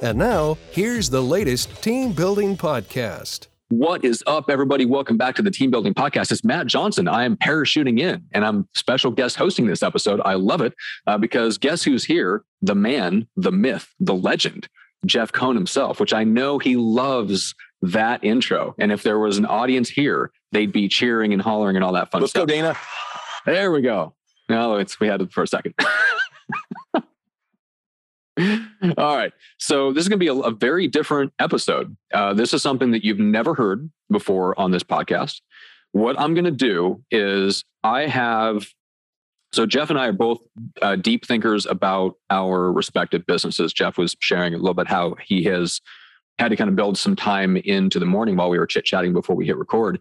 And now, here's the latest team building podcast. What is up, everybody? Welcome back to the Team Building Podcast. It's Matt Johnson. I am parachuting in and I'm special guest hosting this episode. I love it uh, because guess who's here? The man, the myth, the legend, Jeff Cohn himself, which I know he loves that intro. And if there was an audience here, they'd be cheering and hollering and all that fun stuff. Let's go, Dana. There we go. No, it's we had it for a second. All right. So this is going to be a, a very different episode. Uh, this is something that you've never heard before on this podcast. What I'm going to do is I have. So Jeff and I are both uh, deep thinkers about our respective businesses. Jeff was sharing a little bit how he has had to kind of build some time into the morning while we were chit chatting before we hit record.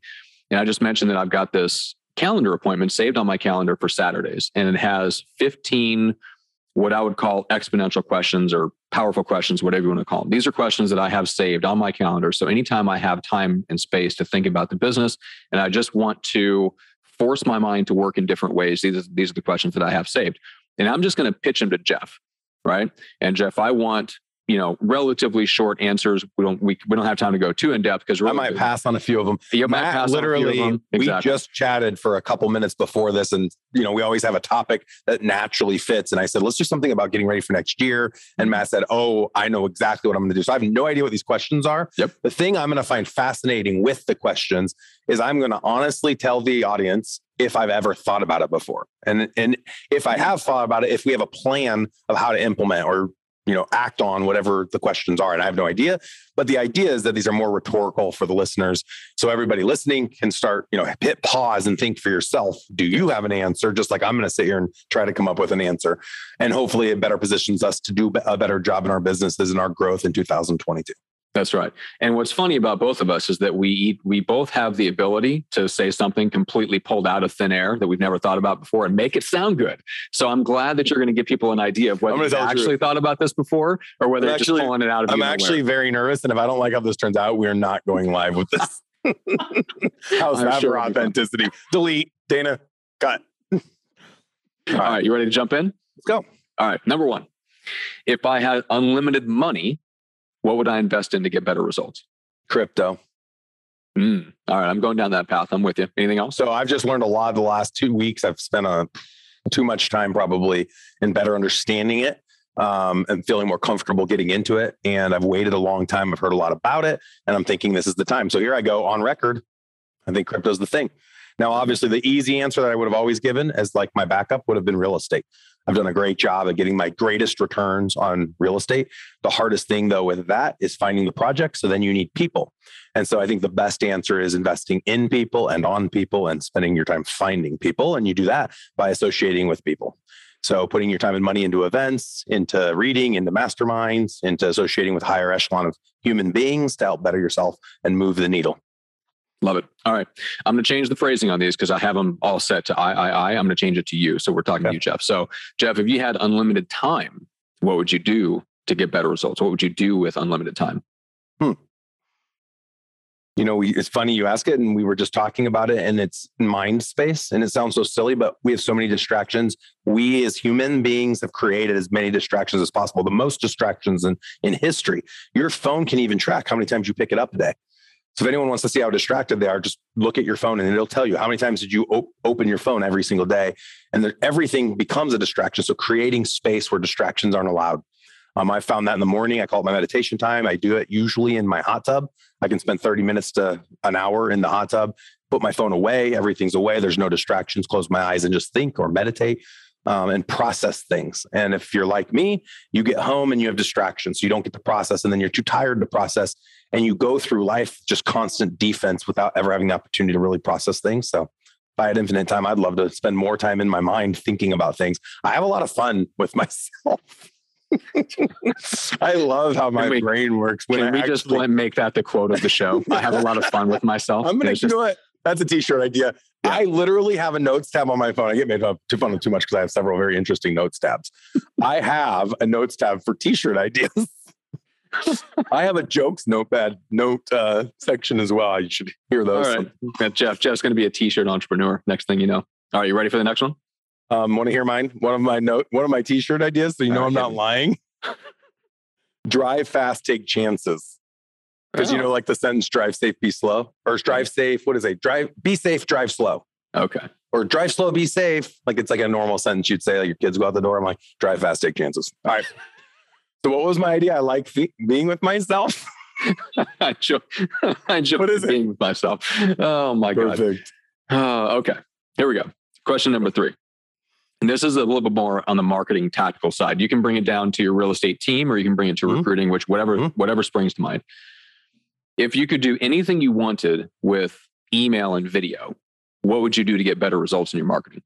And I just mentioned that I've got this calendar appointment saved on my calendar for Saturdays, and it has 15 what I would call exponential questions or powerful questions, whatever you want to call them. These are questions that I have saved on my calendar. So anytime I have time and space to think about the business, and I just want to force my mind to work in different ways, these are, these are the questions that I have saved. And I'm just going to pitch them to Jeff, right? And Jeff, I want you know relatively short answers. We don't we, we don't have time to go too in depth because I might pass on a few of them. You might Matt, pass on a few of literally, them. Exactly. we just chatted for a couple minutes before this, and you know we always have a topic that naturally fits. And I said, let's do something about getting ready for next year. And Matt said, oh, I know exactly what I'm going to do. So I have no idea what these questions are. Yep. The thing I'm going to find fascinating with the questions is I'm going to honestly tell the audience if I've ever thought about it before, and and if I mm-hmm. have thought about it, if we have a plan of how to implement or you know act on whatever the questions are and i have no idea. But the idea is that these are more rhetorical for the listeners. So everybody listening can start you know hit pause and think for yourself do you have an answer? Just like i'm going to sit here and try to come up with an answer. And hopefully it better positions us to do a better job in our businesses and our growth in 2022 That's right. And what's funny about both of us is that we eat we both have the ability to say something completely pulled out of thin air that we've never thought about before and make it sound good. So I'm glad that you're going to give people an idea of whether you've actually truth. thought about this before or whether I'm you're actually- just pulling it out of i'm actually very nervous and if i don't like how this turns out we're not going live with this how's that sure for it'll be fun. authenticity delete dana cut All right, you ready to jump in? let's go All right, number one. If I had unlimited money, what would I invest in to get better results? crypto Mm. All right, I'm going down that path. I'm with you. Anything else? So I've just learned a lot the last two weeks. I've spent a, too much time probably in better understanding it um, and feeling more comfortable getting into it. And I've waited a long time. I've heard a lot about it, and I'm thinking this is the time. So here I go on record. I think crypto's the thing. Now, obviously, the easy answer that I would have always given as like my backup would have been real estate. I've done a great job at getting my greatest returns on real estate. The hardest thing, though, with that is finding the project. So then you need people. And so I think the best answer is investing in people and on people and spending your time finding people. And you do that by associating with people. So putting your time and money into events, into reading, into masterminds, into associating with higher echelon of human beings to help better yourself and move the needle. Love it. All right. I'm going to change the phrasing on these because I have them all set to I, I, I. I'm going to change it to you. So we're talking to you, Jeff. So, Jeff, if you had unlimited time, what would you do to get better results? What would you do with unlimited time? Hmm. you know, we, it's funny you ask it, and we were just talking about it, and it's mind space, and it sounds so silly, but we have so many distractions. We as human beings have created as many distractions as possible. The most distractions in in history. Your phone can even track how many times you pick it up a day. So if anyone wants to see how distracted they are, just look at your phone, and it'll tell you how many times did you op- open your phone every single day, and there, everything becomes a distraction. So creating space where distractions aren't allowed. Um, I found that in the morning. I call it my meditation time. I do it usually in my hot tub. I can spend 30 minutes to an hour in the hot tub, put my phone away. Everything's away. There's no distractions. Close my eyes and just think or meditate um, and process things. And if you're like me, you get home and you have distractions. So you don't get to process. And then you're too tired to process. And you go through life just constant defense without ever having the opportunity to really process things. So if I had infinite time, I'd love to spend more time in my mind thinking about things. I have a lot of fun with myself. I love how my we- brain works. When Can I we just actually- let- make that the quote of the show? I have a lot of fun with myself. I'm you just- know what? That's a t-shirt idea. Yeah. I literally have a notes tab on my phone. I get made fun too fun of too much because I have several very interesting notes tabs. I have a notes tab for t-shirt ideas. I have a jokes notepad note uh, section as well. You should hear All those. right. Yeah, Jeff, Jeff's going to be a t-shirt entrepreneur. Next thing you know. All right, you ready for the next one? Um, want to hear mine? One of my note, one of my t-shirt ideas. So you know All I'm not me. lying. drive fast, take chances. Because you Oh, know, like the sentence "drive safe, be slow," or "drive safe." What is it? Drive, be safe, drive slow. Okay. or drive slow, be safe. Like it's like a normal sentence you'd say, like your kids go out the door. I'm like, drive fast, take chances. All right. So what was my idea? I like fe- being with myself. I enjoy, I enjoy What is it? being with myself. Oh my God. Perfect. Oh, okay. Here we go. Question number three. And this is a little bit more on the marketing tactical side. You can bring it down to your real estate team or you can bring it to Mhm. recruiting, which whatever, Mhm. whatever springs to mind. If you could do anything you wanted with email and video, what would you do to get better results in your marketing?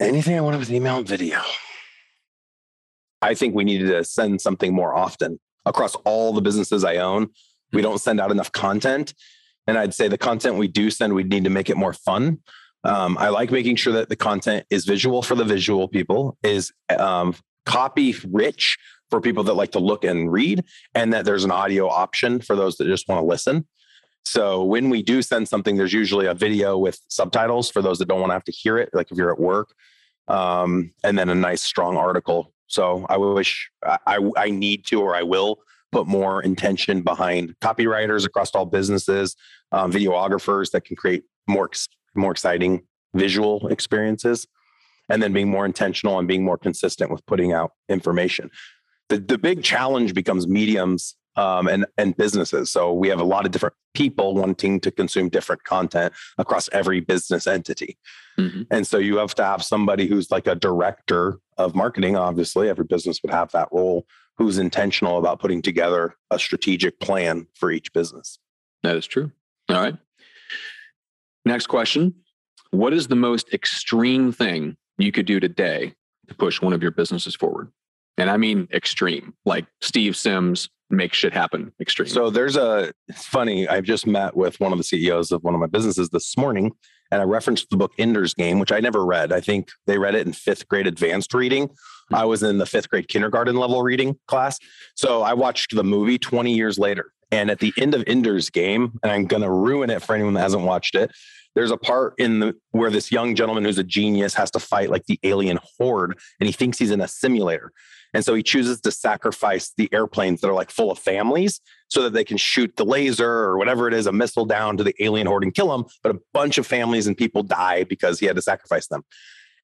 Anything I wanted with email and video. I think we needed to send something more often across all the businesses I own. We don't send out enough content. And I'd say the content we do send, we need to make it more fun. Um, I like making sure that the content is visual for the visual people, is um, copy rich for people that like to look and read, and that there's an audio option for those that just want to listen. So when we do send something, there's usually a video with subtitles for those that don't want to have to hear it, like if you're at work, um, and then a nice strong article. So I wish I, I need to or I will put more intention behind copywriters across all businesses, um, videographers that can create more more exciting visual experiences, and then being more intentional and being more consistent with putting out information. The the big challenge becomes mediums um, and and businesses. So we have a lot of different people wanting to consume different content across every business entity. Mhm. And so you have to have somebody who's like a director of marketing. Obviously, every business would have that role, who's intentional about putting together a strategic plan for each business. That is true. All right. Next question. What is the most extreme thing you could do today to push one of your businesses forward? And I mean extreme, like Steve Sims make shit happen extreme. So there's a, it's funny, I've just met with one of the CEOs of one of my businesses this morning, and I referenced the book Ender's Game, which I never read. I think they read it in fifth grade advanced reading. Hmm. I was in the fifth grade kindergarten level reading class. So I watched the movie 20 years later. And at the end of Ender's Game, and I'm going to ruin it for anyone that hasn't watched it, there's a part in the where this young gentleman who's a genius has to fight like the alien horde, and he thinks he's in a simulator. And so he chooses to sacrifice the airplanes that are like full of families so that they can shoot the laser or whatever it is, a missile down to the alien horde and kill them. But a bunch of families and people die because he had to sacrifice them.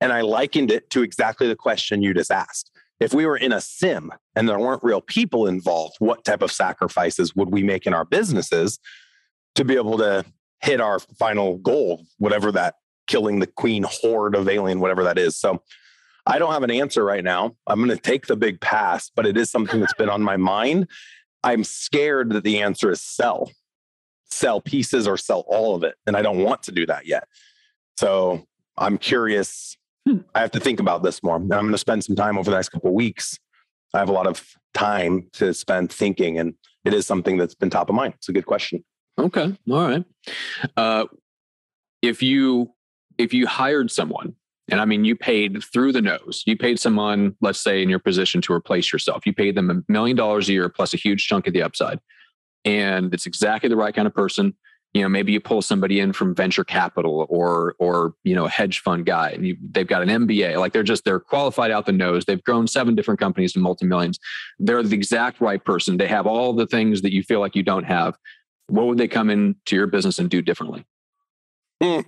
And I likened it to exactly the question you just asked. If we were in a sim and there weren't real people involved, what type of sacrifices would we make in our businesses to be able to hit our final goal, whatever that killing the queen horde of alien, whatever that is? So I don't have an answer right now. I'm going to take the big pass, but it is something that's been on my mind. I'm scared that the answer is sell, sell pieces or sell all of it. And I don't want to do that yet. So I'm curious. Hmm. I have to think about this more. And I'm going to spend some time over the next couple of weeks. I have a lot of time to spend thinking, and it is something that's been top of mind. It's a good question. okay. All right. Uh, if you if you hired someone, and I mean you paid through the nose, you paid someone, let's say in your position to replace yourself, you paid them a million dollars a year plus a huge chunk of the upside, and it's exactly the right kind of person. You know, maybe you pull somebody in from venture capital or or you know a hedge fund guy, and you, they've got an MBA. Like they're just they're qualified out the nose. They've grown seven different companies to multi millions. They're the exact right person. They have all the things that you feel like you don't have. What would they come into your business and do differently? Mm,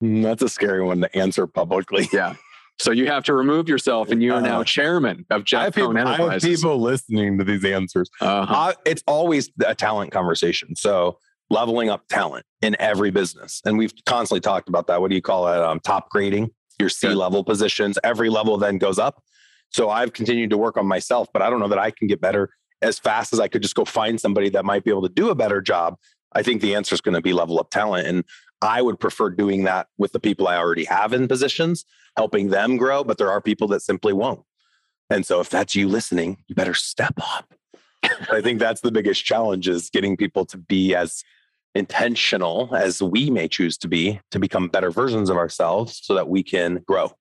That's a scary one to answer publicly. Yeah. So you have to remove yourself, and you are now Uh, chairman of Jeff people, I have people listening to these answers. Uh-huh. Uh, it's always a talent conversation. So leveling up talent in every business, and we've constantly talked about that. What do you call it? Um, top grading your C level positions. Every level then goes up. So I've continued to work on myself, but I don't know that I can get better as fast as I could just go find somebody that might be able to do a better job. I think the answer is going to be level up talent, and I would prefer doing that with the people I already have in positions, helping them grow. But there are people that simply won't. And so if that's you listening, you better step up. I think that's the biggest challenge is getting people to be as intentional as we may choose to be to become better versions of ourselves so that we can grow.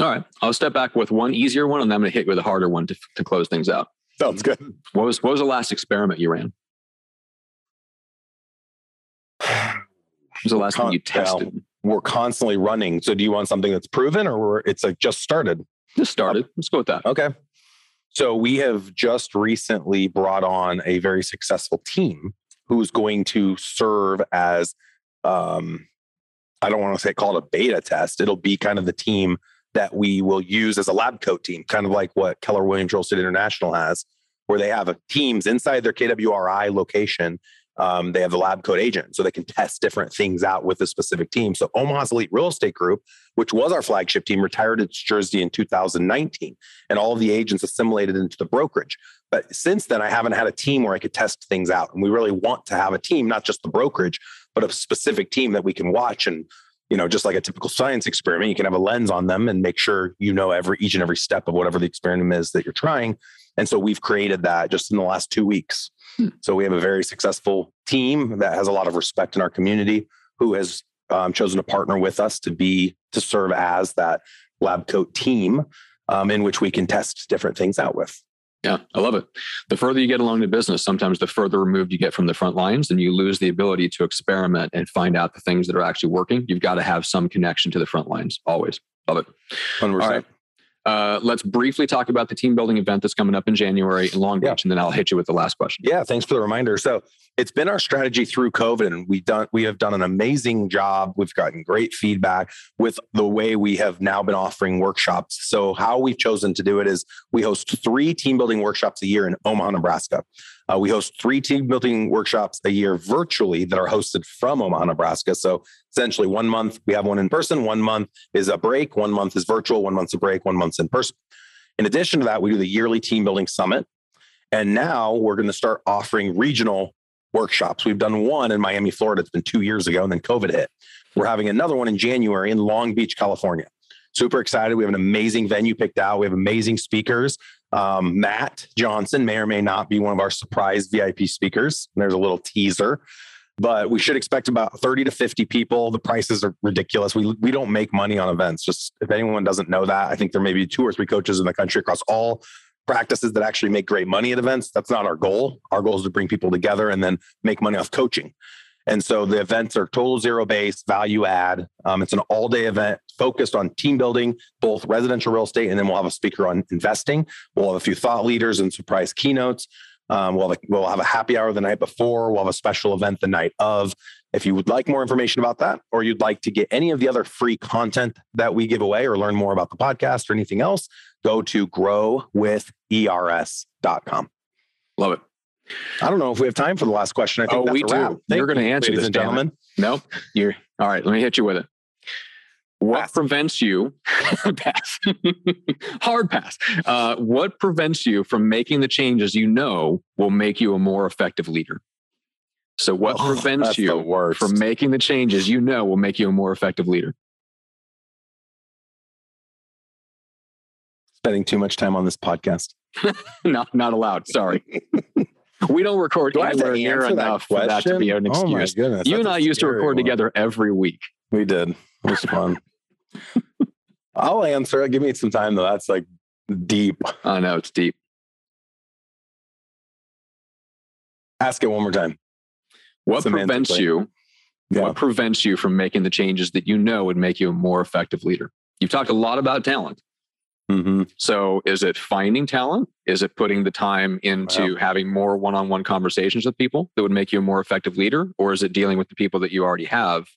All right. I'll step back with one easier one and then I'm going to hit you with a harder one to, to close things out. Sounds good. What was what was the last experiment you ran? Was the last Con- one you tested? We're constantly running. So do you want something that's proven or it's like just started? Just started. Let's go with that. Okay. So we have just recently brought on a very successful team who's going to serve as um I don't want to say call it a beta test. It'll be kind of the team that we will use as a lab coat team, kind of like what Keller Williams Real Estate International has, where they have a teams inside their KWRI location. Um, they have the lab coat agent, so they can test different things out with a specific team. So Omaha's Elite Real Estate Group, which was our flagship team, retired its jersey in 2019, and all of the agents assimilated into the brokerage. But since then, I haven't had a team where I could test things out, and we really want to have a team, not just the brokerage, but a specific team that we can watch and you know just like a typical science experiment you can have a lens on them and make sure you know every each and every step of whatever the experiment is that you're trying and so we've created that just in the last two weeks Hmm. so we have a very successful team that has a lot of respect in our community who has um, chosen to partner with us to be to serve as that lab coat team um, in which we can test different things out with Yeah, I love it. The further you get along the business, sometimes the further removed you get from the front lines, and you lose the ability to experiment and find out the things that are actually working. You've got to have some connection to the front lines always. Love it. 100%. All right. Uh, let's briefly talk about the team building event that's coming up in January in Long Beach, Yeah. and then I'll hit you with the last question. Yeah, thanks for the reminder. So it's been our strategy through COVID, and we done we have done an amazing job. We've gotten great feedback with the way we have now been offering workshops. So how we've chosen to do it is we host three team building workshops a year in Omaha, Nebraska. Uh, we host three team building workshops a year virtually that are hosted from Omaha, Nebraska. So essentially, one month we have one in person, one month is a break, one month is virtual, one month's a break, one month's in person. In addition to that, we do the yearly team building summit. And now we're going to start offering regional workshops. We've done one in Miami, Florida. It's been two years ago, and then COVID hit. We're having another one in January in Long Beach, California. Super excited. We have an amazing venue picked out. We have amazing speakers. Um, Matt Johnson may or may not be one of our surprise VIP speakers. There's a little teaser, but we should expect about 30 to 50 people. The prices are ridiculous. We, we don't make money on events. Just if anyone doesn't know that, I think there may be two or three coaches in the country across all practices that actually make great money at events. That's not our goal. Our goal is to bring people together and then make money off coaching. And so the events are total zero base, value add. Um, it's an all day event focused on team building, both residential real estate, and then we'll have a speaker on investing. We'll have a few thought leaders and surprise keynotes. Um, we'll, have a, we'll have a happy hour the night before. We'll have a special event the night of. If you would like more information about that, or you'd like to get any of the other free content that we give away, or learn more about the podcast or anything else, go to growwithers.com. Love it. I don't know if we have time for the last question. I think Oh, that's we do. You're going to answer ladies this, and gentlemen. Nope. You're all right. Let me hit you with it. What Pass. prevents you? pass. Hard pass. Uh, what prevents you from making the changes you know will make you a more effective leader? So, what Oh, prevents you from making the changes you know will make you a more effective leader? spending too much time on this podcast? not, not allowed. Sorry. We don't record Do I have to anywhere near that enough for that to be an question? Oh my excuse. goodness, you and I used to record one. together every week. We did. It was fun. I'll answer it. Give me some time though. That's like deep. I know it's deep. Ask it one more time. What prevents you Yeah. What prevents you from making the changes that you know would make you a more effective leader? You've talked a lot about talent. Mm-hmm. So, is it finding talent? Is it putting the time into having more one on one conversations with people that would make you a more effective leader? Or is it dealing with the people that you already have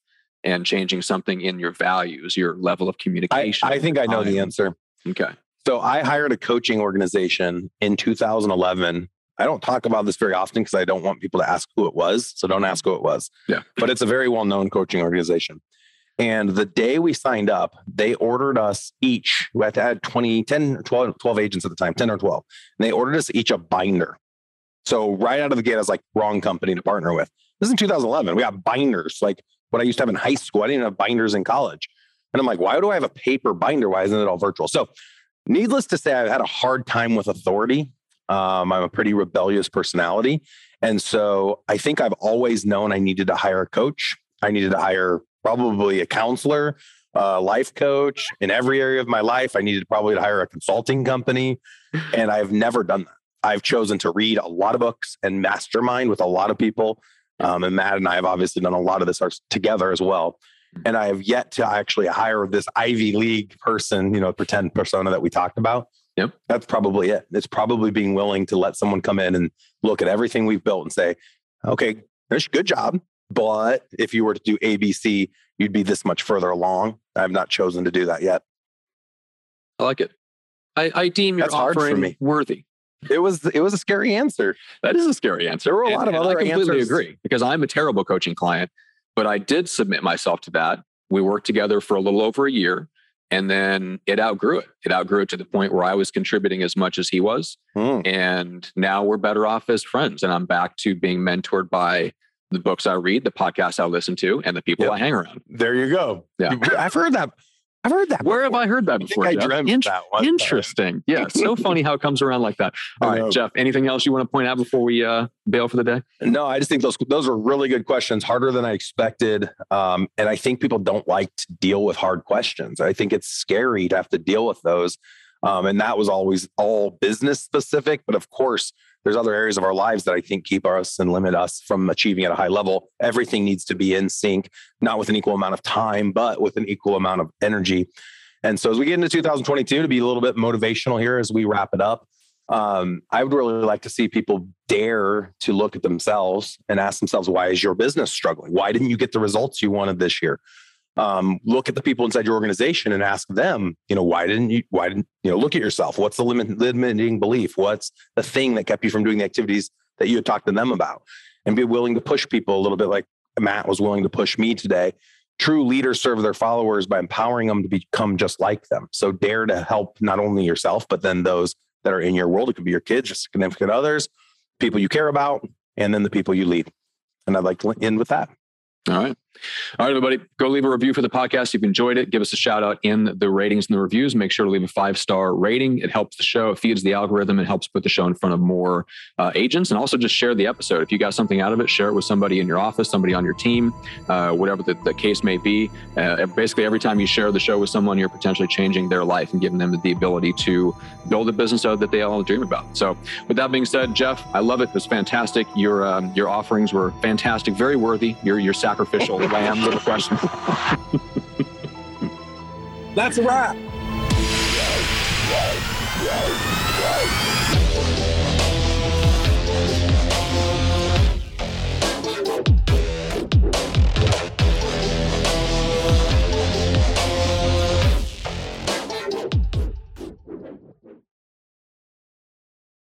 and changing something in your values, your level of communication? I think I know the answer. Okay. So I hired a coaching organization in 2011. I don't talk about this very often because I don't want people to ask who it was. So don't ask who it was. Yeah. But it's a very well known coaching organization. And the day we signed up, they ordered us each, we had to add 20, 10, 12, 12 agents at the time, 10 or 12. And they ordered us each a binder. So right out of the gate, I was like, wrong company to partner with. This is in 2011. We got binders. Like what I used to have in high school. I didn't have binders in college. And I'm like, why do I have a paper binder? Why isn't it all virtual? So, needless to say, I've had a hard time with authority. Um, I'm a pretty rebellious personality. And so I think I've always known I needed to hire a coach. I needed to hire probably a counselor, a life coach in every area of my life. I needed probably to hire a consulting company. And I've never done that. I've chosen to read a lot of books and mastermind with a lot of people. Um, and Matt and I have obviously done a lot of this together as well. And I have yet to actually hire this Ivy League person, you know, pretend persona that we talked about. Yep. That's probably it. It's probably being willing to let someone come in and look at everything we've built and say, okay, good job. But if you were to do ABC, you'd be this much further along. I've not chosen to do that yet. I like it. I, I deem your That's offering worthy. It was it was a scary answer. That is a scary answer. There were a lot and, of other I completely answers. agree because I'm a terrible coaching client, but I did submit myself to that. We worked together for a little over a year and then it outgrew it. It outgrew it to the point where I was contributing as much as he was. Mm. And now we're better off as friends. And I'm back to being mentored by the books I read, the podcasts I listen to, and the people yep. I hang around. There you go. Yeah. I've heard that. I've heard that. Where before. have I heard that before? I, I dreamt In- that one Interesting. Time. Yeah. So funny how it comes around like that. All right, Jeff, anything else you want to point out before we uh, bail for the day? No, I just think those those are really good questions, harder than I expected. Um, and I think people don't like to deal with hard questions. I think it's scary to have to deal with those. Um, and that was always all business specific. But of course, there's other areas of our lives that I think keep us and limit us from achieving at a high level. Everything needs to be in sync, not with an equal amount of time, but with an equal amount of energy. And so as we get into 2022, to be a little bit motivational here as we wrap it up, um, I would really like to see people dare to look at themselves and ask themselves, why is your business struggling? Why didn't you get the results you wanted this year? Um, look at the people inside your organization and ask them, you know, why didn't you, why didn't, you know, look at yourself. What's the limit, limiting belief? What's the thing that kept you from doing the activities that you had talked to them about? And be willing to push people a little bit like Matt was willing to push me today. True leaders serve their followers by empowering them to become just like them. So dare to help not only yourself, but then those that are in your world. It could be your kids, your significant others, people you care about, and then the people you lead. And I'd like to end with that. All right. All right, everybody, go leave a review for the podcast. If you've enjoyed it, give us a shout out in the ratings and the reviews. Make sure to leave a five star rating. It helps the show, it feeds the algorithm, and helps put the show in front of more uh, agents. And also just share the episode. If you got something out of it, share it with somebody in your office, somebody on your team, uh, whatever the, the, case may be. Uh, basically, every time you share the show with someone, you're potentially changing their life and giving them the ability to build a business that they all dream about. So, with that being said, Jeff, I love it. It was fantastic. Your um, your offerings were fantastic, very worthy. You're, you're sacrificial lamb little question. That's a wrap.